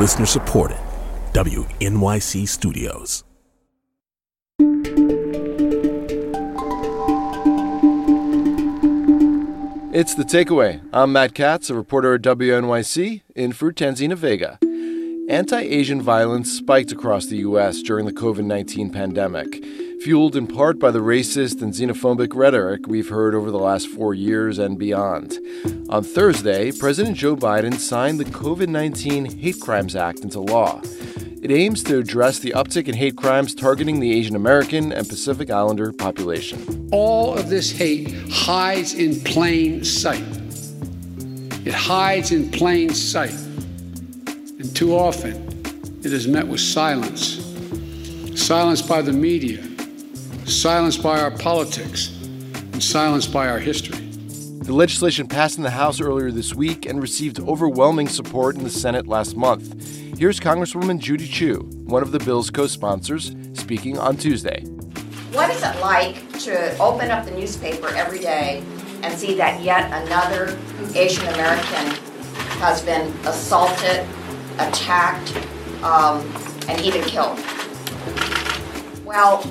Listener supported. WNYC Studios. It's the takeaway. I'm Matt Katz, a reporter at WNYC, in for Tanzina Vega. Anti Asian violence spiked across the U.S. during the COVID 19 pandemic, fueled in part by the racist and xenophobic rhetoric we've heard over the last four years and beyond. On Thursday, President Joe Biden signed the COVID 19 Hate Crimes Act into law. It aims to address the uptick in hate crimes targeting the Asian American and Pacific Islander population. All of this hate hides in plain sight. It hides in plain sight. And too often, it is met with silence. Silence by the media, silence by our politics, and silenced by our history. The legislation passed in the House earlier this week and received overwhelming support in the Senate last month. Here's Congresswoman Judy Chu, one of the bill's co sponsors, speaking on Tuesday. What is it like to open up the newspaper every day and see that yet another Asian American has been assaulted, attacked, um, and even killed? Well,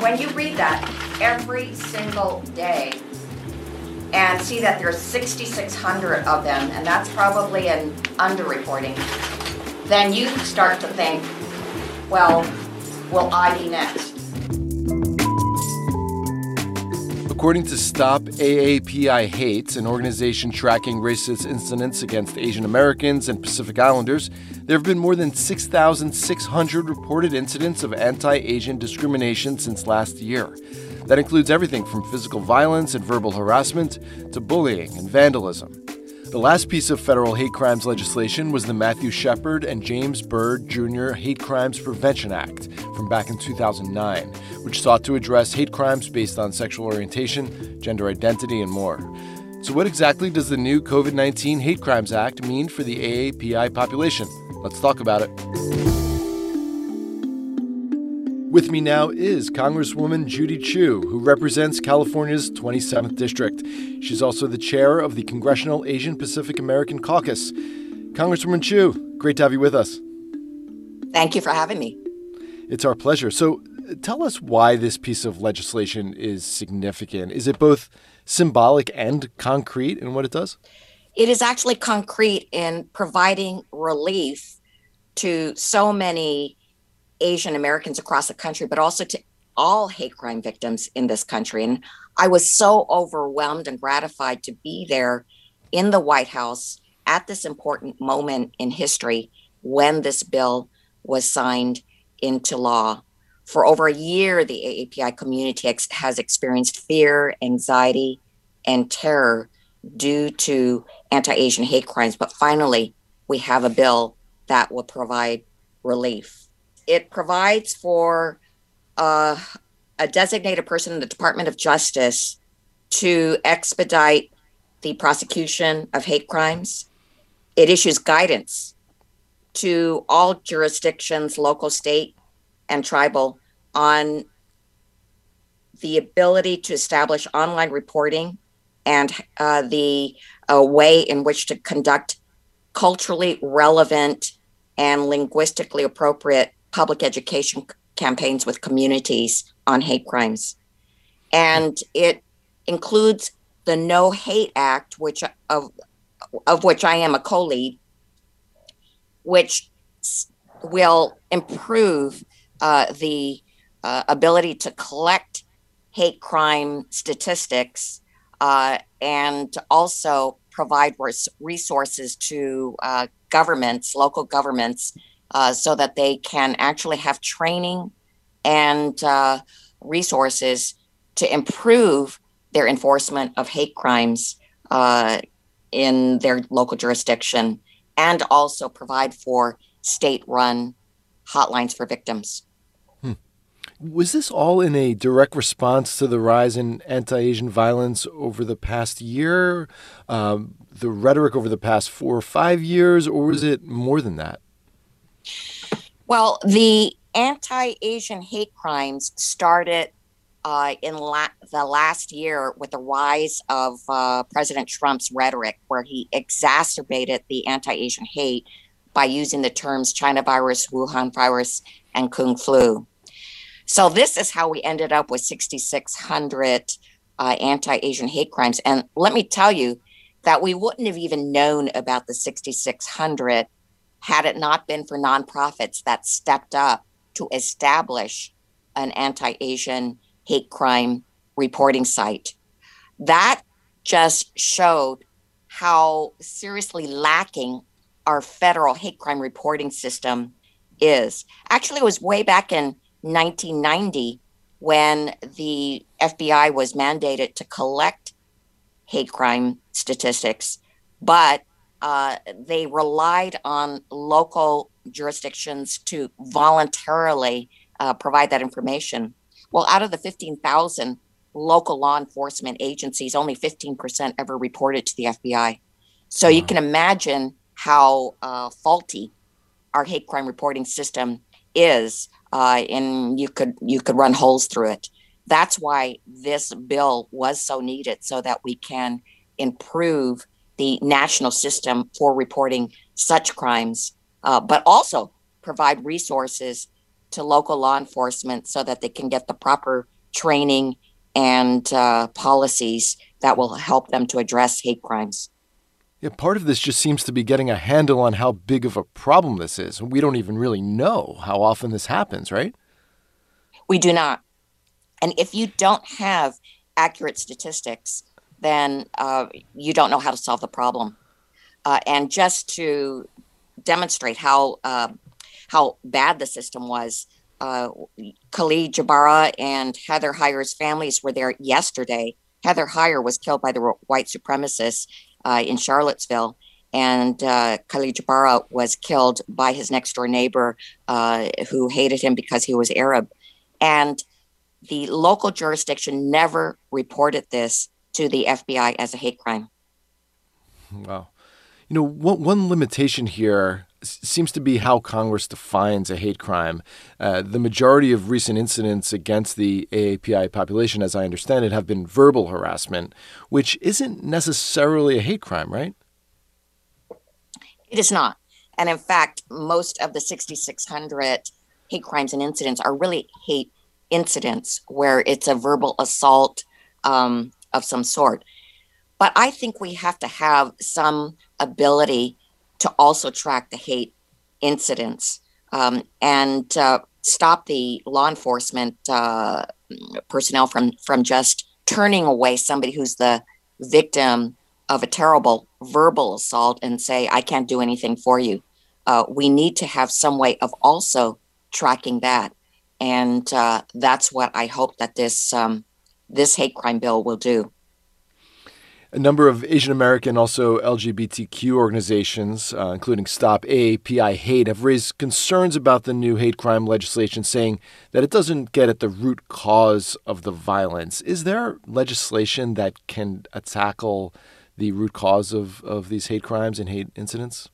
when you read that every single day and see that there's 6,600 of them, and that's probably an underreporting, then you start to think, well, will I be next? According to Stop AAPI Hates, an organization tracking racist incidents against Asian Americans and Pacific Islanders, there have been more than 6,600 reported incidents of anti Asian discrimination since last year. That includes everything from physical violence and verbal harassment to bullying and vandalism. The last piece of federal hate crimes legislation was the Matthew Shepard and James Byrd Jr. Hate Crimes Prevention Act from back in 2009, which sought to address hate crimes based on sexual orientation, gender identity, and more. So, what exactly does the new COVID 19 Hate Crimes Act mean for the AAPI population? Let's talk about it. With me now is Congresswoman Judy Chu, who represents California's 27th District. She's also the chair of the Congressional Asian Pacific American Caucus. Congresswoman Chu, great to have you with us. Thank you for having me. It's our pleasure. So, uh, tell us why this piece of legislation is significant. Is it both symbolic and concrete in what it does? It is actually concrete in providing relief to so many Asian Americans across the country, but also to all hate crime victims in this country. And I was so overwhelmed and gratified to be there in the White House at this important moment in history when this bill was signed into law. For over a year, the AAPI community ex- has experienced fear, anxiety, and terror due to anti Asian hate crimes. But finally, we have a bill that will provide relief it provides for uh, a designated person in the Department of Justice to expedite the prosecution of hate crimes. It issues guidance to all jurisdictions, local, state, and tribal, on the ability to establish online reporting and uh, the uh, way in which to conduct culturally relevant and linguistically appropriate public education campaigns with communities on hate crimes. And it includes the No Hate Act, which of of which I am a co-lead, which will improve uh, the uh, ability to collect hate crime statistics uh, and also provide res- resources to uh, governments, local governments, uh, so that they can actually have training and uh, resources to improve their enforcement of hate crimes in their local jurisdiction and also provide for state run hotlines for victims. Was this all in a direct response to the rise in anti Asian violence over the past year, um, the rhetoric over the past four or five years, or was it more than that? Well, the anti Asian hate crimes started uh, in la- the last year with the rise of uh, President Trump's rhetoric, where he exacerbated the anti Asian hate by using the terms China virus, Wuhan virus, and Kung flu. So this is how we ended up with 6,600 uh, anti-Asian hate crimes. And let me tell you that we wouldn't have even known about the 6,600 had it not been for nonprofits that stepped up to establish an anti-Asian hate crime reporting site. That just showed how seriously lacking our federal hate crime reporting system is. Actually, it was way back in 1990 when the FBI was mandated to collect hate crime statistics, but uh, they relied on local jurisdictions to voluntarily uh, provide that information. Well, out of the 15,000 local law enforcement agencies, only 15% ever reported to the FBI. So wow. you can imagine how uh, faulty our hate crime reporting system is, uh, and you could you could run holes through it. That's why this bill was so needed, so that we can improve the national system for reporting such crimes, uh, but also provide resources to local law enforcement so that they can get the proper training and uh, policies that will help them to address hate crimes. Yeah, part of this just seems to be getting a handle on how big of a problem this is. We don't even really know how often this happens, right? We do not. And if you don't have accurate statistics, then uh, you don't know how to solve the problem. Uh, and just to demonstrate how uh, how bad the system was, uh, Khalid Jabara and Heather Heyer's families were there yesterday. Heather Heyer was killed by the white supremacists uh, in Charlottesville, and uh, Khalid Jabara was killed by his next door neighbor uh, who hated him because he was Arab. And the local jurisdiction never reported this to the FBI as a hate crime. Wow. You know, one, one limitation here seems to be how Congress defines a hate crime. Uh, the majority of recent incidents against the AAPI population, as I understand it, have been verbal harassment, which isn't necessarily a hate crime, right? It is not. And in fact, most of the 6,600 hate crimes and incidents are really hate incidents where it's a verbal assault um, of some sort. But I think we have to have some ability to also track the hate incidents um, and uh, stop the law enforcement uh, personnel from from just turning away somebody who's the victim of a terrible verbal assault and say I can't do anything for you. Uh, we need to have some way of also tracking that, and uh, that's what I hope that this um, this hate crime bill will do. A number of Asian American, also LGBTQ organizations, uh, including Stop AAPI Hate, have raised concerns about the new hate crime legislation, saying that it doesn't get at the root cause of the violence. Is there legislation that can tackle the root cause of, of these hate crimes and hate incidents?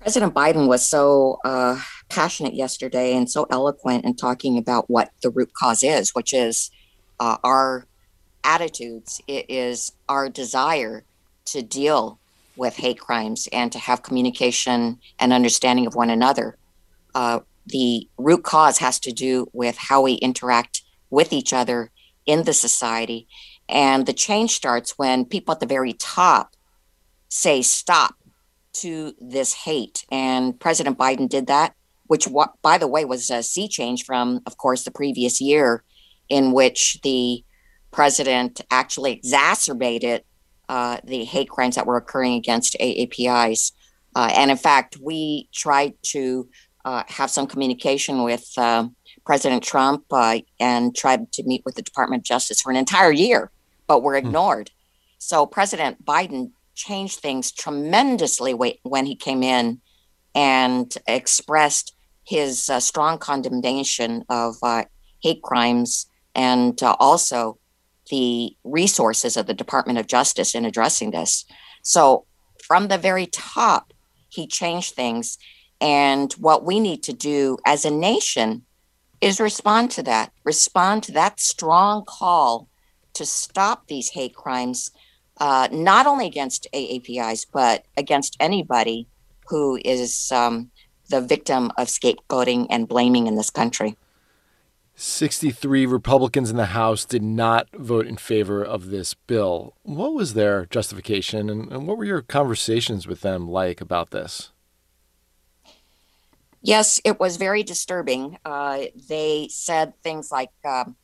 President Biden was so uh, passionate yesterday and so eloquent in talking about what the root cause is, which is uh, our attitudes. It is our desire to deal with hate crimes and to have communication and understanding of one another. Uh, the root cause has to do with how we interact with each other in the society. And the change starts when people at the very top say stop to this hate. And President Biden did that, which, by the way, was a sea change from, of course, the previous year, in which the president actually exacerbated uh, the hate crimes that were occurring against AAPIs. Uh, and in fact, we tried to uh, have some communication with uh, President Trump uh, and tried to meet with the Department of Justice for an entire year, but were hmm. ignored. So President Biden changed things tremendously when he came in and expressed his uh, strong condemnation of hate crimes and also the resources of the Department of Justice in addressing this. So, from the very top, he changed things. And what we need to do as a nation is respond to that, respond to that strong call to stop these hate crimes, uh, not only against AAPIs, but against anybody who is um, the victim of scapegoating and blaming in this country. 63 Republicans in the House did not vote in favor of this bill. What was their justification, and, and what were your conversations with them like about this? Yes, it was very disturbing. Uh, they said things like um,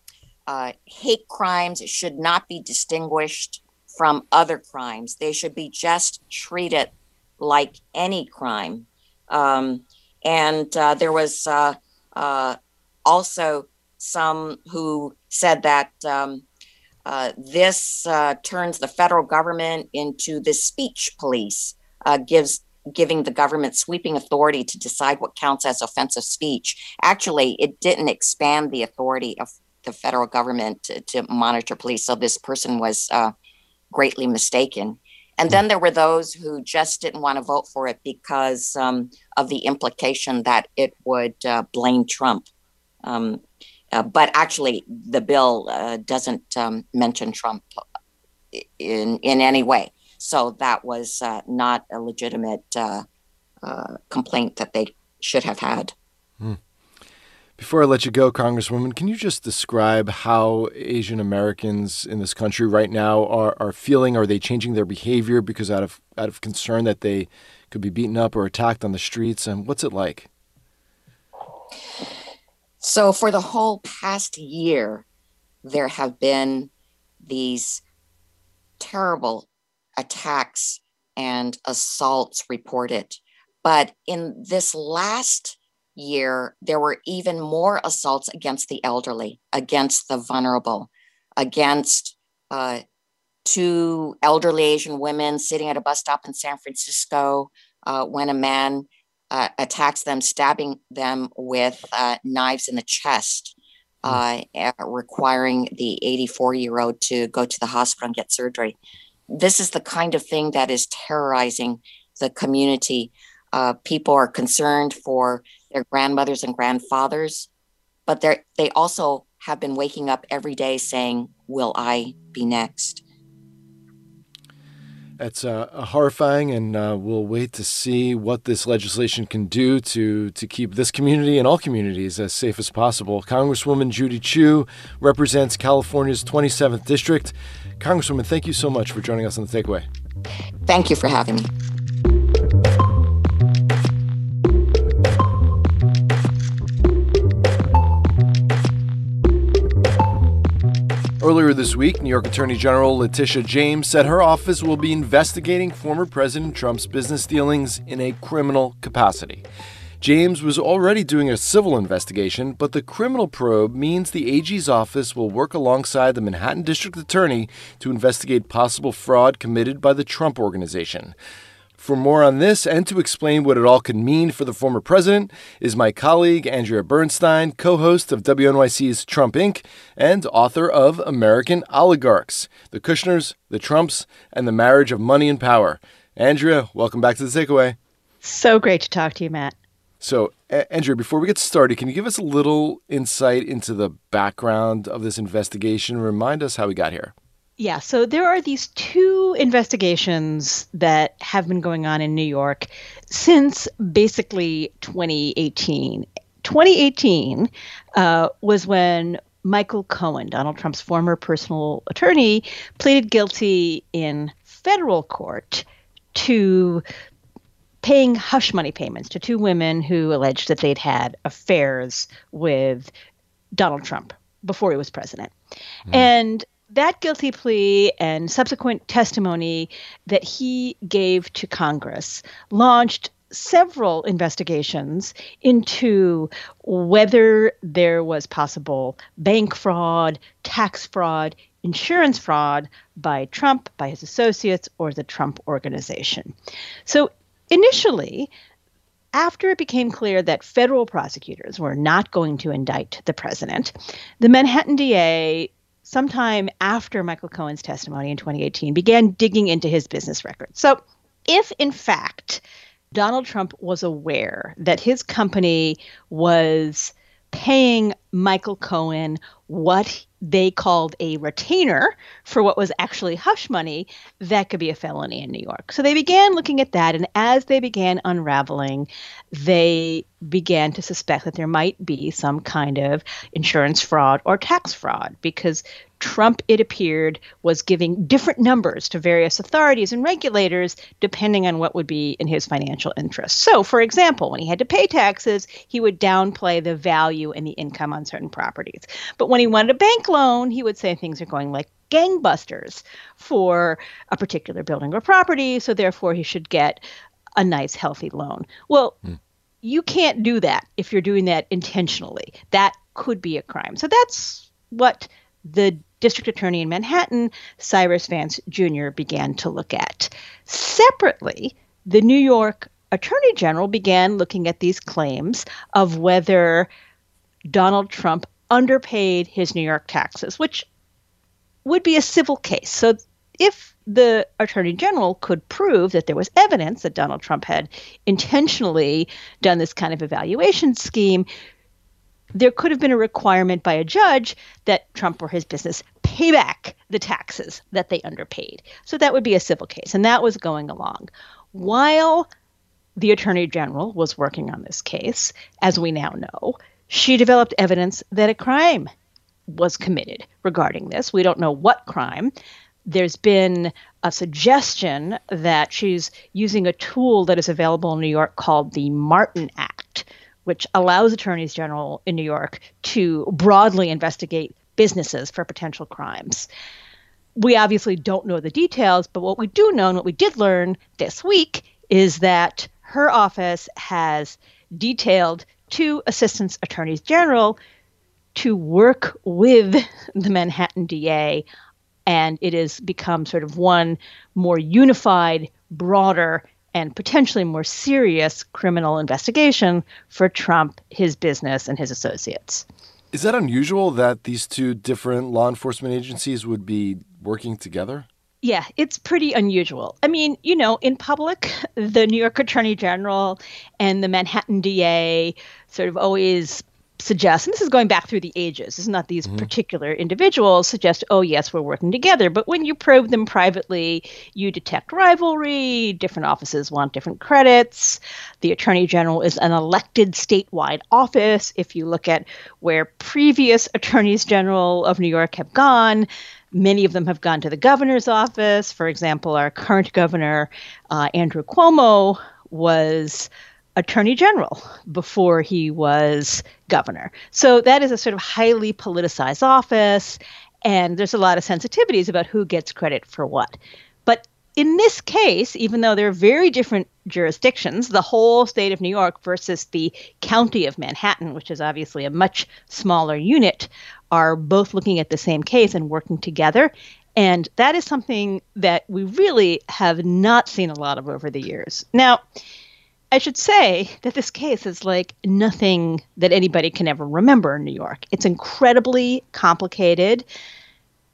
uh, hate crimes should not be distinguished from other crimes, they should be just treated like any crime. Um, and uh, there was uh, uh, also some who said that um, uh, this uh, turns the federal government into the speech police, uh, gives giving the government sweeping authority to decide what counts as offensive speech. Actually, it didn't expand the authority of the federal government to, to monitor police. So this person was uh, greatly mistaken. And then there were those who just didn't want to vote for it because um, of the implication that it would uh, blame Trump. Um, uh, but actually, the bill uh, doesn't um, mention Trump in in any way. So that was uh, not a legitimate uh, uh, complaint that they should have had. Hmm. Before I let you go, Congresswoman, can you just describe how Asian Americans in this country right now are, are feeling? Are they changing their behavior because out of out of concern that they could be beaten up or attacked on the streets? And what's it like? So, for the whole past year, there have been these terrible attacks and assaults reported. But in this last year, there were even more assaults against the elderly, against the vulnerable, against uh, two elderly Asian women sitting at a bus stop in San Francisco uh, when a man uh, attacks them, stabbing them with uh, knives in the chest, hmm. uh, requiring the 84 year old to go to the hospital and get surgery. This is the kind of thing that is terrorizing the community. Uh, people are concerned for their grandmothers and grandfathers, but they also have been waking up every day saying, Will I be next? It's uh, horrifying, and uh, we'll wait to see what this legislation can do to to keep this community and all communities as safe as possible. Congresswoman Judy Chu represents California's 27th district. Congresswoman, thank you so much for joining us on the Takeaway. Thank you for having me. Earlier this week, New York Attorney General Letitia James said her office will be investigating former President Trump's business dealings in a criminal capacity. James was already doing a civil investigation, but the criminal probe means the AG's office will work alongside the Manhattan District Attorney to investigate possible fraud committed by the Trump Organization. For more on this and to explain what it all could mean for the former president is my colleague Andrea Bernstein, co host of WNYC's Trump Inc., and author of American Oligarchs The Kushners, the Trumps, and the Marriage of Money and Power. Andrea, welcome back to the takeaway. So great to talk to you, Matt. So, Andrea, before we get started, can you give us a little insight into the background of this investigation? Remind us how we got here. Yeah, so there are these two investigations that have been going on in New York since basically 2018. 2018 uh, was when Michael Cohen, Donald Trump's former personal attorney, pleaded guilty in federal court to paying hush money payments to two women who alleged that they'd had affairs with Donald Trump before he was president. Mm. And that guilty plea and subsequent testimony that he gave to Congress launched several investigations into whether there was possible bank fraud, tax fraud, insurance fraud by Trump, by his associates, or the Trump organization. So initially, after it became clear that federal prosecutors were not going to indict the president, the Manhattan DA sometime after Michael Cohen's testimony in 2018, began digging into his business records. So, if in fact Donald Trump was aware that his company was paying Michael Cohen what they called a retainer for what was actually hush money, that could be a felony in New York. So they began looking at that. And as they began unraveling, they began to suspect that there might be some kind of insurance fraud or tax fraud because Trump, it appeared, was giving different numbers to various authorities and regulators depending on what would be in his financial interest. So, for example, when he had to pay taxes, he would downplay the value and the income on certain properties. But when he wanted a bank loan, he would say things are going like gangbusters for a particular building or property, so therefore he should get a nice, healthy loan. Well, hmm. you can't do that if you're doing that intentionally. That could be a crime. So that's what the district attorney in Manhattan, Cyrus Vance Jr., began to look at. Separately, the New York Attorney General began looking at these claims of whether Donald Trump underpaid his New York taxes, which would be a civil case. So if the attorney general could prove that there was evidence that Donald Trump had intentionally done this kind of evaluation scheme, there could have been a requirement by a judge that Trump or his business pay back the taxes that they underpaid. So that would be a civil case. And that was going along. While the attorney general was working on this case, as we now know, she developed evidence that a crime was committed regarding this. We don't know what crime. There's been a suggestion that she's using a tool that is available in New York called the Martin Act which allows attorneys general in New York to broadly investigate businesses for potential crimes. We obviously don't know the details, but what we do know and what we did learn this week is that her office has detailed two assistant attorneys general to work with the Manhattan DA, and it has become sort of one more unified, broader and potentially more serious criminal investigation for Trump, his business, and his associates. Is that unusual that these two different law enforcement agencies would be working together? Yeah, it's pretty unusual. I mean, you know, in public, the New York Attorney General and the Manhattan DA sort of always suggest, and this is going back through the ages, it's not these mm-hmm. particular individuals suggest, oh, yes, we're working together. But when you probe them privately, you detect rivalry. Different offices want different credits. The Attorney General is an elected statewide office. If you look at where previous attorneys general of New York have gone, Many of them have gone to the governor's office. For example, our current governor, uh, Andrew Cuomo, was attorney general before he was governor. So that is a sort of highly politicized office, and there's a lot of sensitivities about who gets credit for what. But in this case, even though they're very different jurisdictions, the whole state of New York versus the county of Manhattan, which is obviously a much smaller unit, are both looking at the same case and working together. And that is something that we really have not seen a lot of over the years. Now, I should say that this case is like nothing that anybody can ever remember in New York. It's incredibly complicated.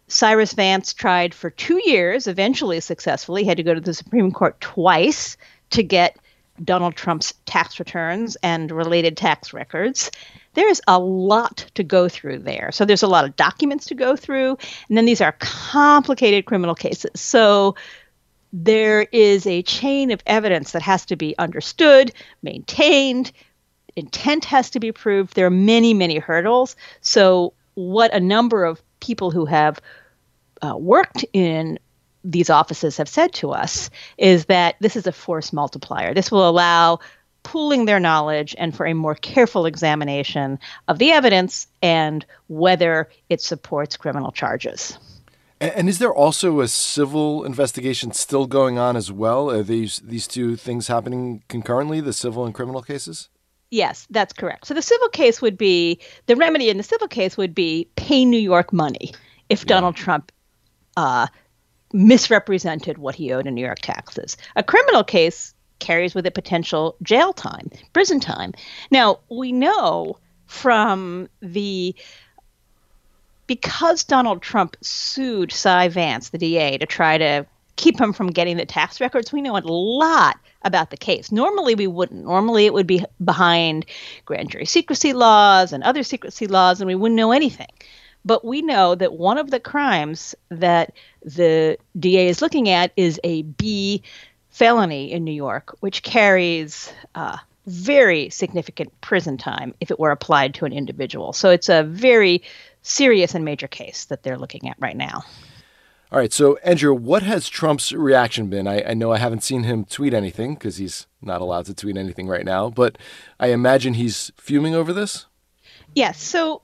Cyrus Vance tried for two years, eventually successfully, he had to go to the Supreme Court twice to get Donald Trump's tax returns and related tax records. There's a lot to go through there. So there's a lot of documents to go through. And then these are complicated criminal cases. So there is a chain of evidence that has to be understood, maintained, intent has to be proved. There are many, many hurdles. So, what a number of people who have uh, worked in these offices have said to us is that this is a force multiplier. This will allow pooling their knowledge and for a more careful examination of the evidence and whether it supports criminal charges. And, is there also a civil investigation still going on as well? Are these these two things happening concurrently, the civil and criminal cases? Yes, that's correct. So the civil case would be the remedy in the civil case would be pay New York money if yeah. Donald Trump uh, misrepresented what he owed in New York taxes. A criminal case carries with it potential jail time, prison time. Now we know from the because Donald Trump sued Cy Vance, the DA, to try to keep him from getting the tax records. We know a lot about the case. Normally, we wouldn't. Normally, it would be behind grand jury secrecy laws and other secrecy laws, and we wouldn't know anything. But we know that one of the crimes that the DA is looking at is a B felony in New York, which carries uh, very significant prison time if it were applied to an individual. So it's a very serious and major case that they're looking at right now. All right. So, Andrew, what has Trump's reaction been? I, I know I haven't seen him tweet anything because he's not allowed to tweet anything right now, but I imagine he's fuming over this. Yes. So,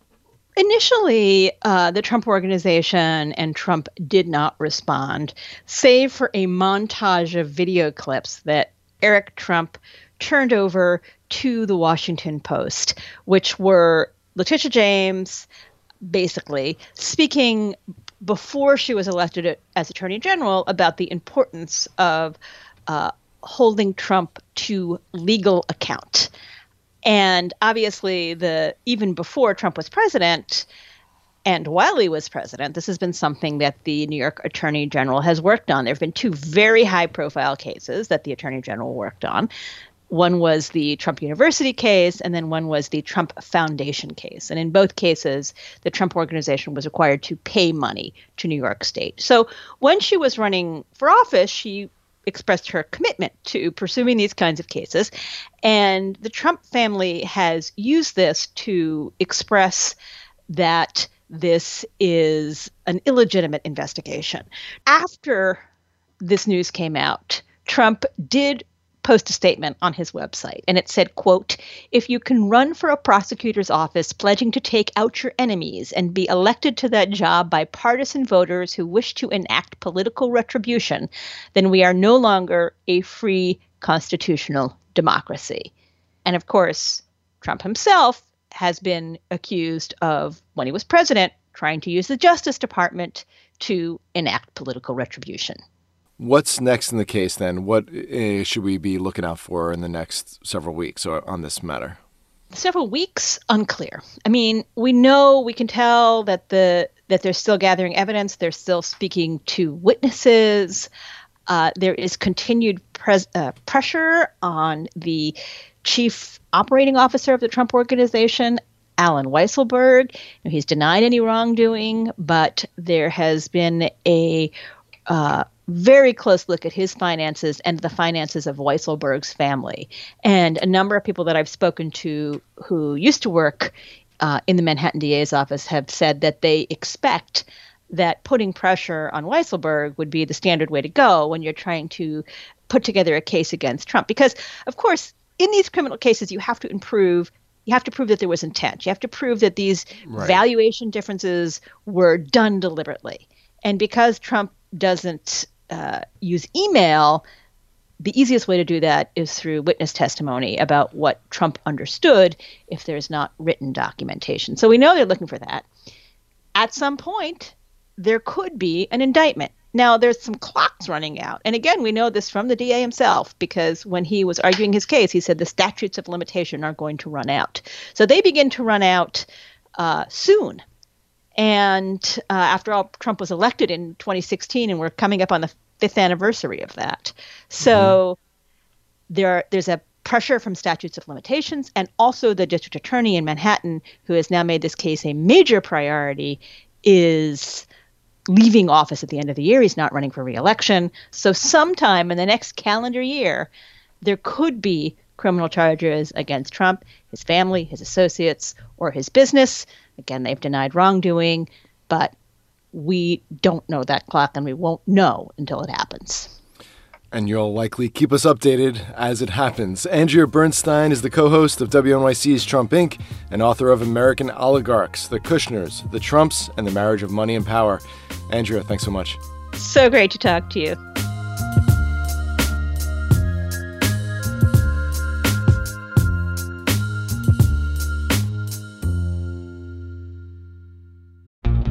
initially, uh, the Trump organization and Trump did not respond, save for a montage of video clips that Eric Trump turned over to the Washington Post, which were Letitia James basically speaking before she was elected as Attorney General about the importance of uh, holding Trump to legal account. And obviously, the even before Trump was president, and while he was president, this has been something that the New York Attorney General has worked on. There have been two very high profile cases that the Attorney General worked on. One was the Trump University case, and then one was the Trump Foundation case. And in both cases, the Trump organization was required to pay money to New York State. So when she was running for office, she expressed her commitment to pursuing these kinds of cases. And the Trump family has used this to express that this is an illegitimate investigation. After this news came out, Trump did post a statement on his website and it said quote if you can run for a prosecutor's office pledging to take out your enemies and be elected to that job by partisan voters who wish to enact political retribution then we are no longer a free constitutional democracy. And of course trump himself has been accused of when he was president trying to use the justice department to enact political retribution What's next in the case then? What uh, should we be looking out for in the next several weeks on this matter? Several weeks, unclear. I mean, we know we can tell that the that they're still gathering evidence. They're still speaking to witnesses. Uh, there is continued pres- uh, pressure on the chief operating officer of the Trump organization, Allen Weisselberg. He's denied any wrongdoing, but there has been a uh, very close look at his finances and the finances of Weisselberg's family. And a number of people that I've spoken to who used to work uh, in the Manhattan DA's office have said that they expect that putting pressure on Weisselberg would be the standard way to go when you're trying to put together a case against Trump. Because, of course, in these criminal cases, you have to improve. You have to prove that there was intent. You have to prove that these right. valuation differences were done deliberately. And because Trump doesn't uh, use email, the easiest way to do that is through witness testimony about what Trump understood if there's not written documentation. So we know they're looking for that. At some point, there could be an indictment. Now, there's some clocks running out. And again, we know this from the DA himself because when he was arguing his case, he said the statutes of limitation are going to run out. So they begin to run out uh, soon. And uh, after all, Trump was elected in 2016, and we're coming up on the fifth anniversary of that. So mm-hmm. there, there's a pressure from statutes of limitations, and also the district attorney in Manhattan, who has now made this case a major priority, is leaving office at the end of the year. He's not running for reelection. So, sometime in the next calendar year, there could be criminal charges against Trump, his family, his associates, or his business. Again, they've denied wrongdoing, but we don't know that clock and we won't know until it happens. And you'll likely keep us updated as it happens. Andrea Bernstein is the co host of WNYC's Trump Inc. and author of American Oligarchs, The Kushners, The Trumps, and the Marriage of Money and Power. Andrea, thanks so much. So great to talk to you.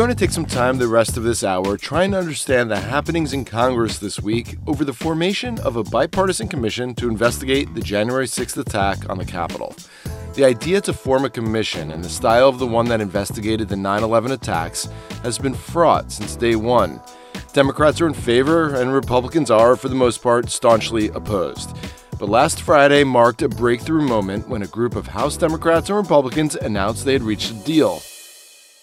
Going to take some time the rest of this hour trying to understand the happenings in Congress this week over the formation of a bipartisan commission to investigate the January 6th attack on the Capitol. The idea to form a commission in the style of the one that investigated the 9 11 attacks has been fraught since day one. Democrats are in favor, and Republicans are, for the most part, staunchly opposed. But last Friday marked a breakthrough moment when a group of House Democrats and Republicans announced they had reached a deal.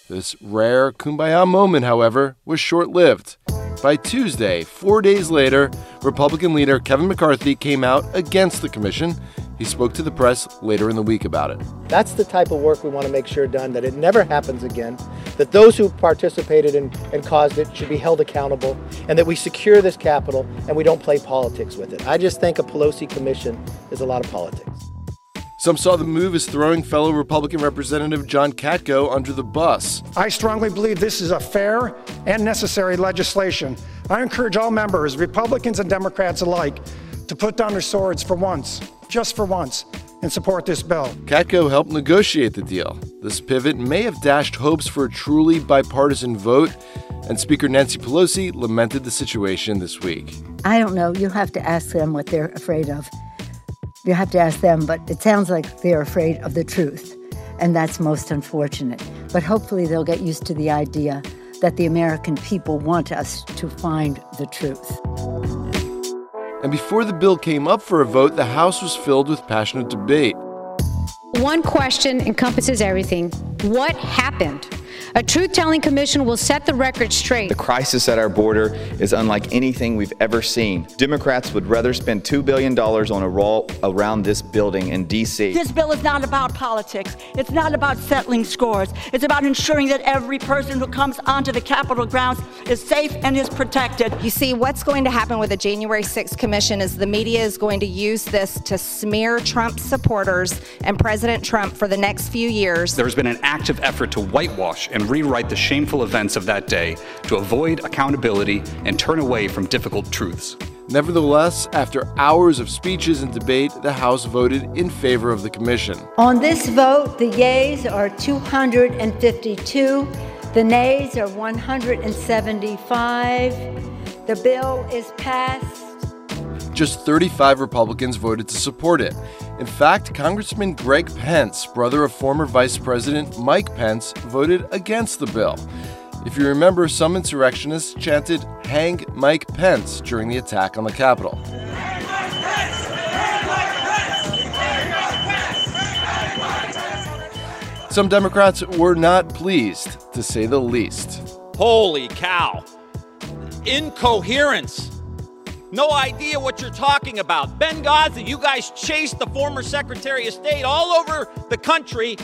This rare kumbaya moment, however, was short lived. By Tuesday, four days later, Republican leader Kevin McCarthy came out against the commission he spoke to the press later in the week about it. That's the type of work we want to make sure done, that it never happens again, that those who participated in, and caused it should be held accountable, and that we secure this Capitol and we don't play politics with it. I just think a Pelosi commission is a lot of politics. Some saw the move as throwing fellow Republican Representative John Katko under the bus. I strongly believe this is a fair and necessary legislation. I encourage all members, Republicans and Democrats alike, to put down their swords for once just for once, and support this bill. Katko helped negotiate the deal. This pivot may have dashed hopes for a truly bipartisan vote, and Speaker Nancy Pelosi lamented the situation this week. I don't know. You'll have to ask them what they're afraid of. You have to ask them, but it sounds like they're afraid of the truth, and that's most unfortunate. But hopefully, they'll get used to the idea that the American people want us to find the truth. And before the bill came up for a vote, the House was filled with passionate debate. One question encompasses everything. What happened? A truth telling commission will set the record straight. The crisis at our border is unlike anything we've ever seen. Democrats would rather spend $2 billion on a wall around this building in D.C. This bill is not about politics. It's not about settling scores. It's about ensuring that every person who comes onto the Capitol grounds is safe and is protected. You see, what's going to happen with the January 6th commission is the media is going to use this to smear Trump supporters and President Trump for the next few years. There's been an active effort to whitewash and rewrite the shameful events of that day to avoid accountability and turn away from difficult truths. Nevertheless, after hours of speeches and debate, the House voted in favor of the commission. On this vote, the yeas are 252, the nays are 175. The bill is passed. Just 35 Republicans voted to support it. In fact, Congressman Greg Pence, brother of former Vice President Mike Pence, voted against the bill. If you remember, some insurrectionists chanted, Hang Mike Pence during the attack on the Capitol. Some Democrats were not pleased, to say the least. Holy cow! Incoherence! No idea what you're talking about. Benghazi, you guys chased the former Secretary of State all over the country,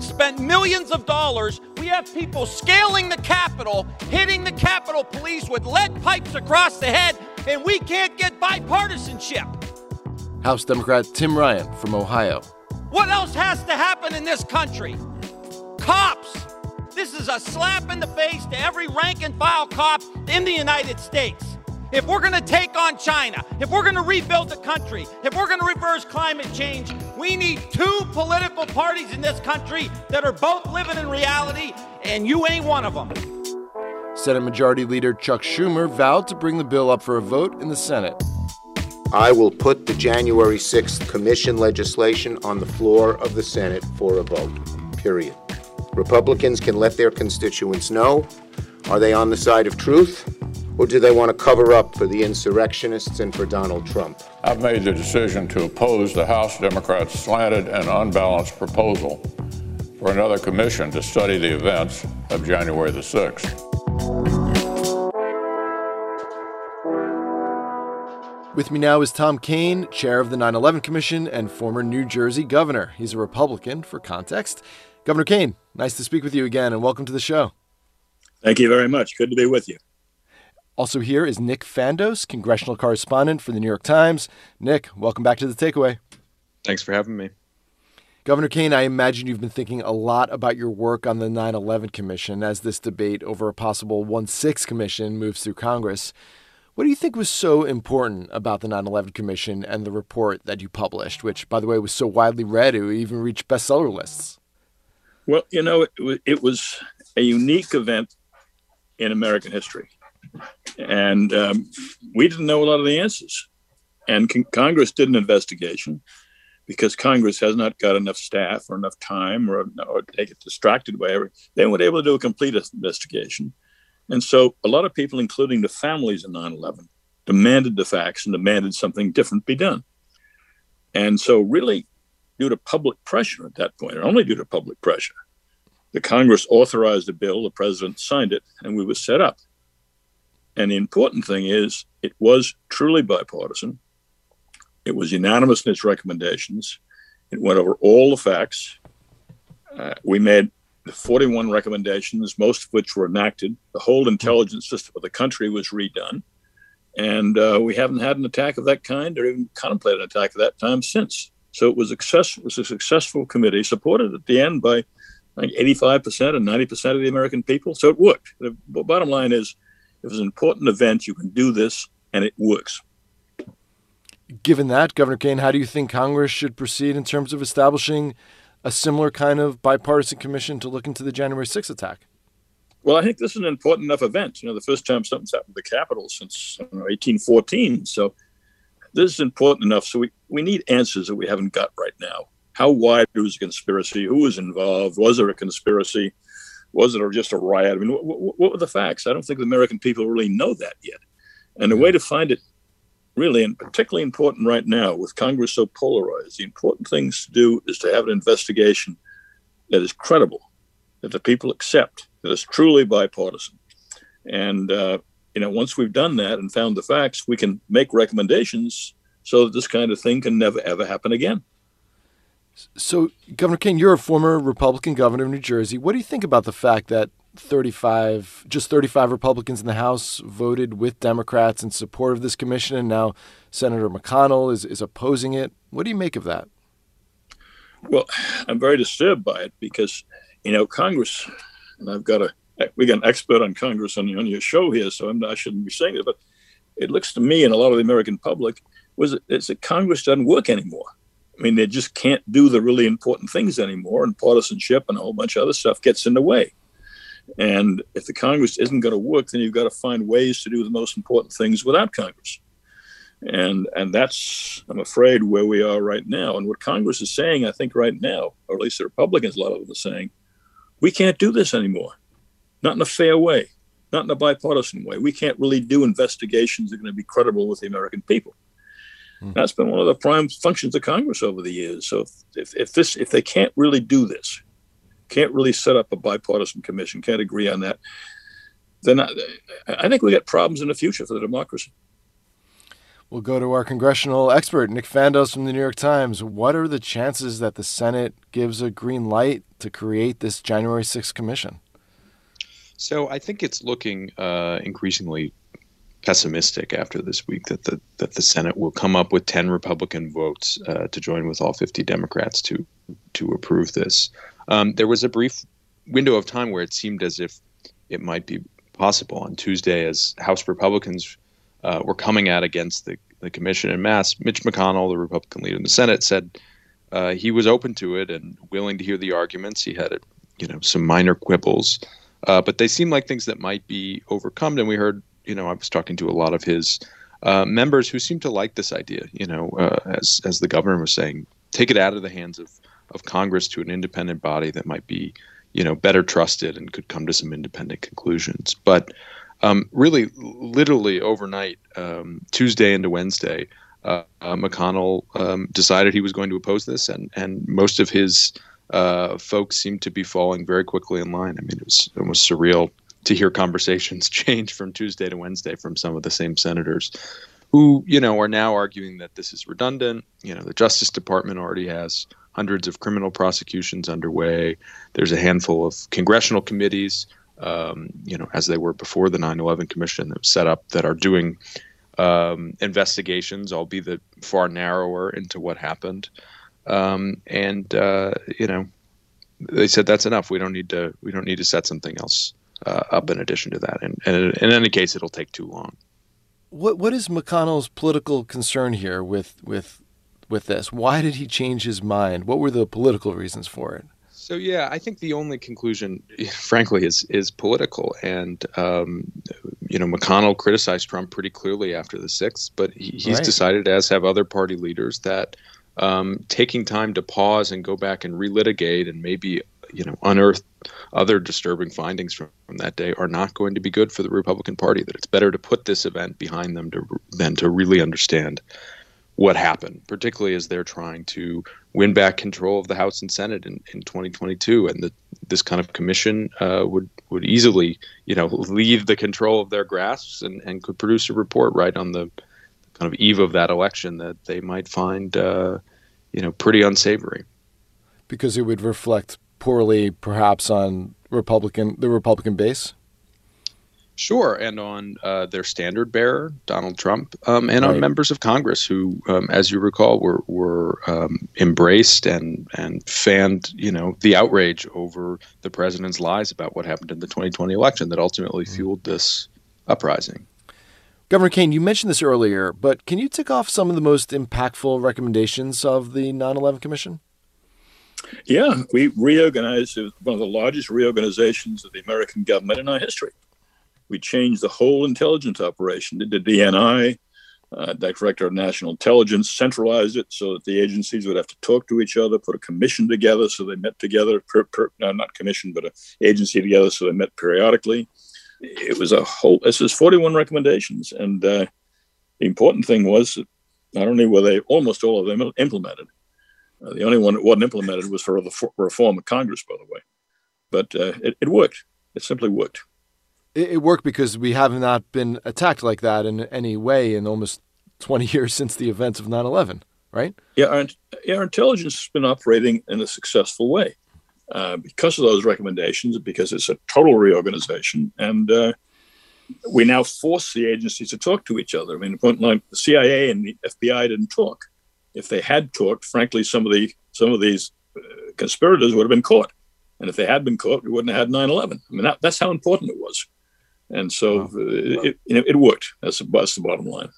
spent millions of dollars. We have people scaling the Capitol, hitting the Capitol Police with lead pipes across the head, and we can't get bipartisanship. House Democrat Tim Ryan from Ohio. What else has to happen in this country? Cops. This is a slap in the face to every rank and file cop in the United States. If we're going to take on China, if we're going to rebuild the country, if we're going to reverse climate change, we need two political parties in this country that are both living in reality, and you ain't one of them. Senate Majority Leader Chuck Schumer vowed to bring the bill up for a vote in the Senate. I will put the January 6th commission legislation on the floor of the Senate for a vote. Period. Republicans can let their constituents know are they on the side of truth or do they want to cover up for the insurrectionists and for Donald Trump? I've made the decision to oppose the House Democrats' slanted and unbalanced proposal for another commission to study the events of January the 6th. With me now is Tom Kean, chair of the 9 11 Commission and former New Jersey governor. He's a Republican, for context. Governor Kean, nice to speak with you again and welcome to the show. Thank you very much. Good to be with you. Also, here is Nick Fandos, congressional correspondent for the New York Times. Nick, welcome back to the takeaway. Thanks for having me. Governor Kean, I imagine you've been thinking a lot about your work on the 9 11 Commission as this debate over a possible 1 6 Commission moves through Congress. What do you think was so important about the 9 11 Commission and the report that you published, which, by the way, was so widely read it even reached bestseller lists? Well, you know, it, it was a unique event in American history. And um, we didn't know a lot of the answers. And con- Congress did an investigation because Congress has not got enough staff or enough time or, or they get distracted by everything. They weren't able to do a complete investigation. And so a lot of people, including the families of 9 11, demanded the facts and demanded something different be done. And so, really, due to public pressure at that point, or only due to public pressure, the Congress authorized a bill, the president signed it, and we were set up. And the important thing is, it was truly bipartisan. It was unanimous in its recommendations. It went over all the facts. Uh, we made the 41 recommendations, most of which were enacted. The whole intelligence system of the country was redone. And uh, we haven't had an attack of that kind or even contemplated an attack of that time since. So it was, success, it was a successful committee, supported at the end by like 85% and 90% of the American people. So it worked. The bottom line is if it's an important event, you can do this and it works. Given that, Governor Kean, how do you think Congress should proceed in terms of establishing a similar kind of bipartisan commission to look into the January 6th attack? Well, I think this is an important enough event. You know, the first time something's happened to the Capitol since know, 1814. So this is important enough. So we, we need answers that we haven't got right now. How wide was the conspiracy? Who was involved? Was there a conspiracy? Was it or just a riot? I mean, what, what, what were the facts? I don't think the American people really know that yet. And the way to find it really and particularly important right now with Congress so polarized, the important things to do is to have an investigation that is credible, that the people accept, that is truly bipartisan. And, uh, you know, once we've done that and found the facts, we can make recommendations so that this kind of thing can never, ever happen again. So, Governor Kean, you're a former Republican governor of New Jersey. What do you think about the fact that 35, just 35 Republicans in the House voted with Democrats in support of this commission, and now Senator McConnell is, is opposing it? What do you make of that? Well, I'm very disturbed by it because, you know, Congress, and I've got a, we got an expert on Congress on, on your show here, so I'm, I shouldn't be saying it, but it looks to me and a lot of the American public was it's that Congress doesn't work anymore. I mean, they just can't do the really important things anymore, and partisanship and a whole bunch of other stuff gets in the way. And if the Congress isn't going to work, then you've got to find ways to do the most important things without Congress. And and that's I'm afraid where we are right now. And what Congress is saying, I think right now, or at least the Republicans, a lot of them are saying, we can't do this anymore. Not in a fair way, not in a bipartisan way. We can't really do investigations that are going to be credible with the American people. Mm. That's been one of the prime functions of Congress over the years. So if, if, if this if they can't really do this, can't really set up a bipartisan commission, can't agree on that, then I, I think we got problems in the future for the democracy. We'll go to our congressional expert, Nick Fandos from the New York Times. What are the chances that the Senate gives a green light to create this January 6th commission? So I think it's looking uh, increasingly pessimistic after this week that the that the Senate will come up with 10 Republican votes uh, to join with all 50 Democrats to to approve this. Um, there was a brief window of time where it seemed as if it might be possible on Tuesday, as House Republicans uh, were coming out against the, the commission in mass. Mitch McConnell, the Republican leader in the Senate, said uh, he was open to it and willing to hear the arguments. He had, you know, some minor quibbles, uh, but they seemed like things that might be overcome. And we heard, you know, I was talking to a lot of his uh, members who seemed to like this idea. You know, uh, as as the governor was saying, take it out of the hands of of Congress to an independent body that might be, you know, better trusted and could come to some independent conclusions. But um, really, literally overnight, um, Tuesday into Wednesday, uh, uh, McConnell um, decided he was going to oppose this, and and most of his uh, folks seemed to be falling very quickly in line. I mean, it was almost surreal to hear conversations change from Tuesday to Wednesday from some of the same senators who, you know, are now arguing that this is redundant. You know, the Justice Department already has hundreds of criminal prosecutions underway. There's a handful of congressional committees, um, you know, as they were before the 9/11 Commission that was set up, that are doing um, investigations, albeit far narrower into what happened. Um, and uh, you know, they said that's enough. We don't need to. We don't need to set something else uh, up in addition to that. And, and in any case, it'll take too long. What what is McConnell's political concern here with with with this? Why did he change his mind? What were the political reasons for it? So yeah, I think the only conclusion, frankly, is is political. And um, you know, McConnell criticized Trump pretty clearly after the sixth, but he, he's right. decided, as have other party leaders, that um, taking time to pause and go back and relitigate and maybe you know unearth other disturbing findings from, from that day are not going to be good for the Republican Party. That it's better to put this event behind them to, than to really understand what happened, particularly as they're trying to win back control of the House and Senate in, in 2022. And this kind of commission uh, would would easily, you know, leave the control of their grasps and, and could produce a report right on the kind of eve of that election that they might find, uh, you know, pretty unsavory. Because it would reflect poorly, perhaps, on Republican the Republican base. Sure, and on uh, their standard bearer, Donald Trump, um, and right. on members of Congress who, um, as you recall, were were um, embraced and and fanned, you know, the outrage over the president's lies about what happened in the 2020 election that ultimately mm. fueled this uprising. Governor Kean, you mentioned this earlier, but can you tick off some of the most impactful recommendations of the 9/11 Commission? Yeah, we reorganized one of the largest reorganizations of the American government in our history. We changed the whole intelligence operation. The DNI, uh, Director of National Intelligence, centralized it so that the agencies would have to talk to each other, put a commission together so they met together, per, per, no, not commission, but an agency together so they met periodically. It was a whole, this is 41 recommendations. And uh, the important thing was that not only were they almost all of them implemented, uh, the only one that wasn't implemented was for the reform of Congress, by the way. But uh, it, it worked. It simply worked. It, it worked because we have not been attacked like that in any way in almost 20 years since the events of 9-11 right? Yeah our, our intelligence has been operating in a successful way uh, because of those recommendations because it's a total reorganization. And uh, we now force the agencies to talk to each other. I mean the point like the cia and the fbi didn't talk if they had talked frankly some of the some of these uh, conspirators would have been caught and if they had been caught we wouldn't have had 9-11 i mean that, that's how important it was and so wow. it, it, it, worked. That's, that's the bottom line.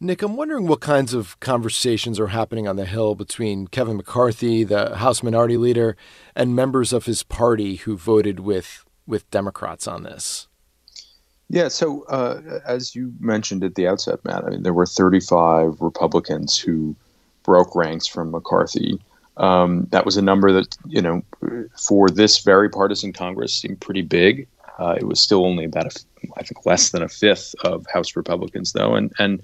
Nick, I'm wondering what kinds of conversations are happening on the Hill between Kevin McCarthy, the House Minority Leader, and members of his party who voted with with Democrats on this. Yeah, so uh, as you mentioned at the outset, Matt, I mean, there were 35 Republicans who broke ranks from McCarthy. Um, that was a number that, you know, for this very partisan Congress seemed pretty big. Uh, it was still only about, a, I think, less than a fifth of House Republicans, though, and and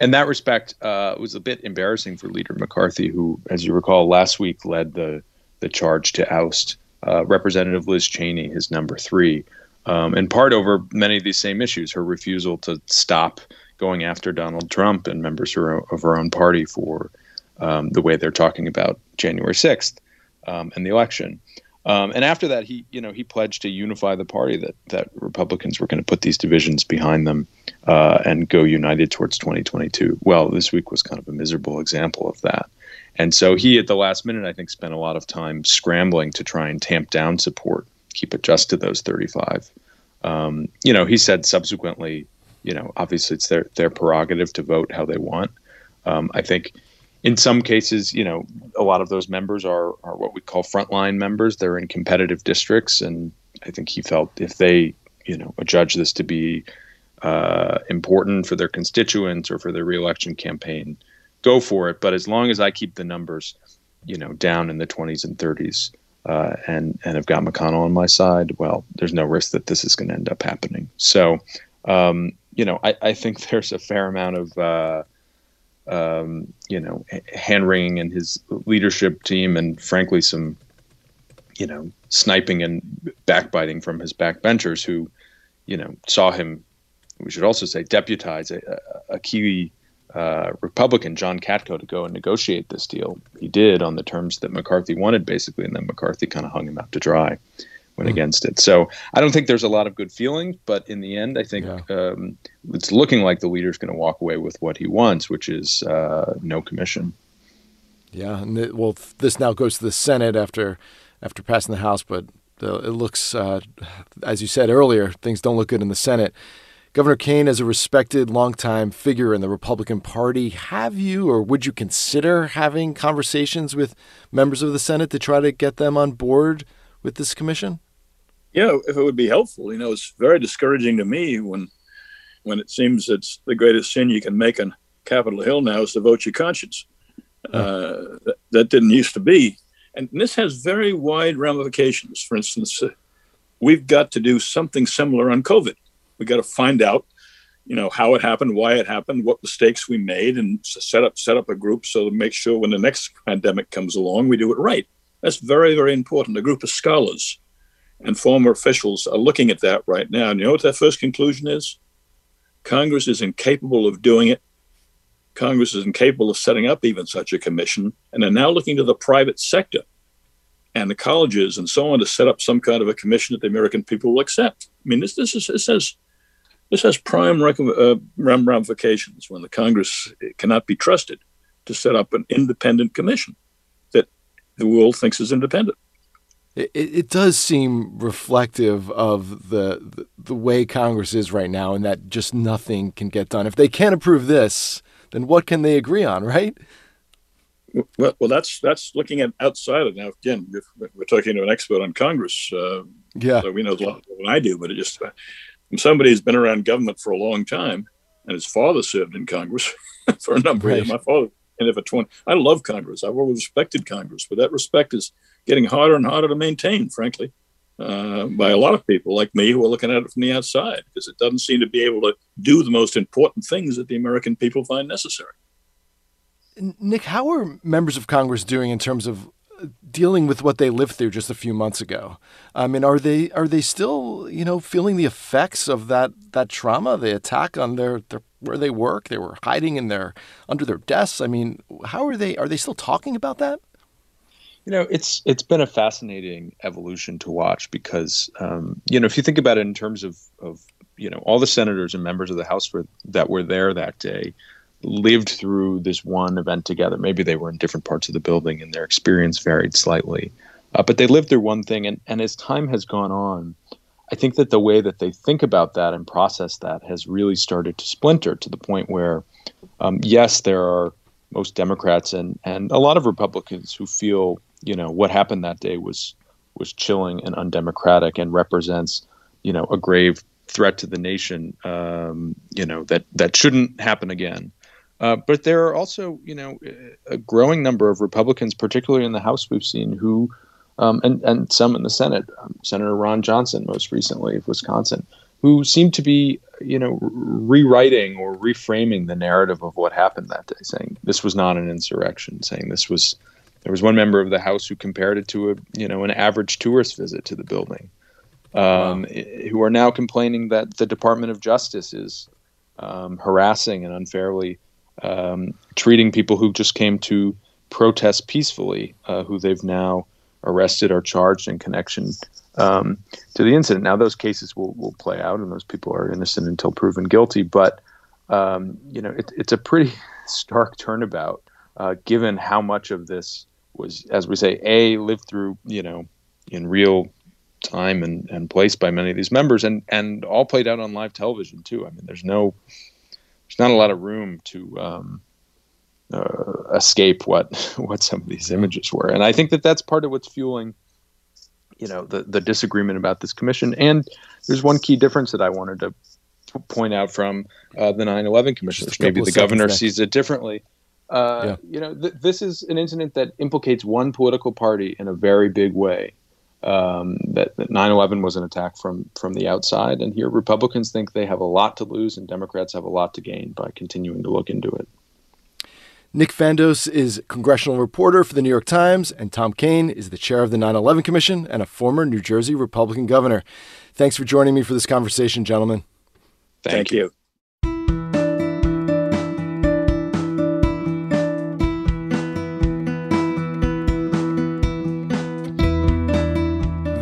in that respect, uh, it was a bit embarrassing for Leader McCarthy, who, as you recall, last week led the the charge to oust uh, Representative Liz Cheney, his number three, um, in part over many of these same issues, her refusal to stop going after Donald Trump and members of her own party for um, the way they're talking about January 6th um, and the election. Um, and after that, he, you know, he pledged to unify the party that that Republicans were going to put these divisions behind them uh, and go united towards 2022. Well, this week was kind of a miserable example of that. And so he, at the last minute, I think, spent a lot of time scrambling to try and tamp down support, keep it just to those 35. Um, you know, he said subsequently, you know, obviously it's their their prerogative to vote how they want. Um, I think in some cases, you know, a lot of those members are are what we call frontline members. They're in competitive districts, and I think he felt if they, you know, judge this to be uh, important for their constituents or for their reelection campaign, go for it. But as long as I keep the numbers, you know, down in the 20s and 30s, uh, and and have got McConnell on my side, well, there's no risk that this is going to end up happening. So, um, you know, I, I think there's a fair amount of uh, um, you know, hand wringing in his leadership team, and frankly, some, you know, sniping and backbiting from his backbenchers who, you know, saw him. We should also say deputize a, a key uh, Republican, John Katko, to go and negotiate this deal. He did on the terms that McCarthy wanted, basically, and then McCarthy kind of hung him out to dry went mm. against it. So I don't think there's a lot of good feelings, but in the end, I think yeah. um, it's looking like the leader's going to walk away with what he wants, which is uh, no commission. Yeah, and it, well, this now goes to the Senate after after passing the House, but the, it looks, uh, as you said earlier, things don't look good in the Senate. Governor Kean, as a respected longtime figure in the Republican Party, have you or would you consider having conversations with members of the Senate to try to get them on board with this commission? Yeah, if it would be helpful. You know, it's very discouraging to me when when it seems it's the greatest sin you can make on Capitol Hill now is to vote your conscience. Uh, that, that didn't used to be. And this has very wide ramifications. For instance, uh, we've got to do something similar on COVID. We got to find out, you know, how it happened, why it happened, what mistakes we made, and set up set up a group so to make sure when the next pandemic comes along, we do it right. That's very very important. A group of scholars and former officials are looking at that right now. And you know what their first conclusion is? Congress is incapable of doing it. Congress is incapable of setting up even such a commission, and they're now looking to the private sector and the colleges and so on to set up some kind of a commission that the American people will accept. I mean, this this is this this has prime uh, ramifications when the Congress cannot be trusted to set up an independent commission that the world thinks is independent. It, it does seem reflective of the, the the way Congress is right now, and that just nothing can get done. If they can't approve this, then what can they agree on, right? Well, well, that's that's looking at outside of now. Again, we're talking to an expert on Congress. Uh, yeah, so we know a lot more than I do. But it just somebody who's been around government for a long time, and his father served in Congress for a number right. of years. My father and for twenty. I love Congress. I've always respected Congress, but that respect is getting harder and harder to maintain, frankly, uh, by a lot of people like me who are looking at it from the outside, because it doesn't seem to be able to do the most important things that the American people find necessary. Nick, how are members of Congress doing in terms of dealing with what they lived through just a few months ago? I mean, are they are they still you know feeling the effects of that that trauma, the attack on their, their where they work? They were hiding in their under their desks. I mean, how are they? Are they still talking about that? You know, it's it's been a fascinating evolution to watch because um, you know if you think about it in terms of of you know all the senators and members of the House were, that were there that day lived through this one event together. Maybe they were in different parts of the building and their experience varied slightly, uh, but they lived through one thing. And, and as time has gone on, I think that the way that they think about that and process that has really started to splinter to the point where, um, yes, there are most Democrats and, and a lot of Republicans who feel, you know, what happened that day was was chilling and undemocratic and represents, you know, a grave threat to the nation, um, you know, that that shouldn't happen again. Uh, but there are also, you know, a growing number of Republicans, particularly in the House, we've seen who, um, and and some in the Senate, um, Senator Ron Johnson, most recently of Wisconsin, who seem to be, you know, rewriting or reframing the narrative of what happened that day, saying this was not an insurrection, saying this was. There was one member of the House who compared it to a, you know, an average tourist visit to the building, um, wow. who are now complaining that the Department of Justice is um, harassing and unfairly um, treating people who just came to protest peacefully, uh, who they've now arrested or charged in connection um, to the incident. Now, those cases will, will play out, and those people are innocent until proven guilty. But um, you know, it, it's a pretty stark turnabout, uh, given how much of this was, as we say, a lived through, you know, in real time and, and place by many of these members, and and all played out on live television too. I mean, there's no there's not a lot of room to um, uh, escape what what some of these images were, and I think that that's part of what's fueling, you know, the the disagreement about this commission. And there's one key difference that I wanted to point out from uh, the 9/11 commissioners. Maybe the governor sees it differently. Uh, yeah. You know, th- this is an incident that implicates one political party in a very big way, um, that, that 9/11 was an attack from from the outside, and here Republicans think they have a lot to lose, and Democrats have a lot to gain by continuing to look into it. Nick Fandos is congressional reporter for the New York Times, and Tom Kean is the chair of the 9/11 Commission and a former New Jersey Republican governor. Thanks for joining me for this conversation, gentlemen. Thank, Thank you.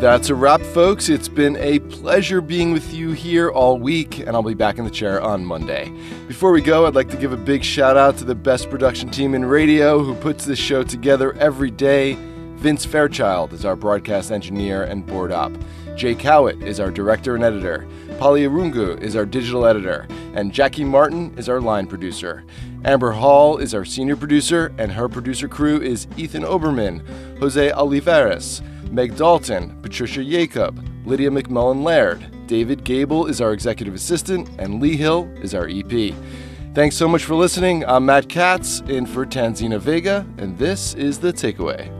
That's a wrap, folks. It's been a pleasure being with you here all week, and I'll be back in the chair on Monday. Before we go, I'd like to give a big shout out to the best production team in radio who puts this show together every day. Vince Fairchild is our broadcast engineer and board op. Jay Cowit is our director and editor. Poly Irungu is our digital editor. And Jackie Martin is our line producer. Amber Hall is our senior producer, and her producer crew is Ethan Oberman, Jose Olivares, Meg Dalton, Patricia Jacob, Lydia McMullen Laird, David Gable is our executive assistant, and Lee Hill is our EP. Thanks so much for listening. I'm Matt Katz in for Tanzina Vega, and this is The Takeaway.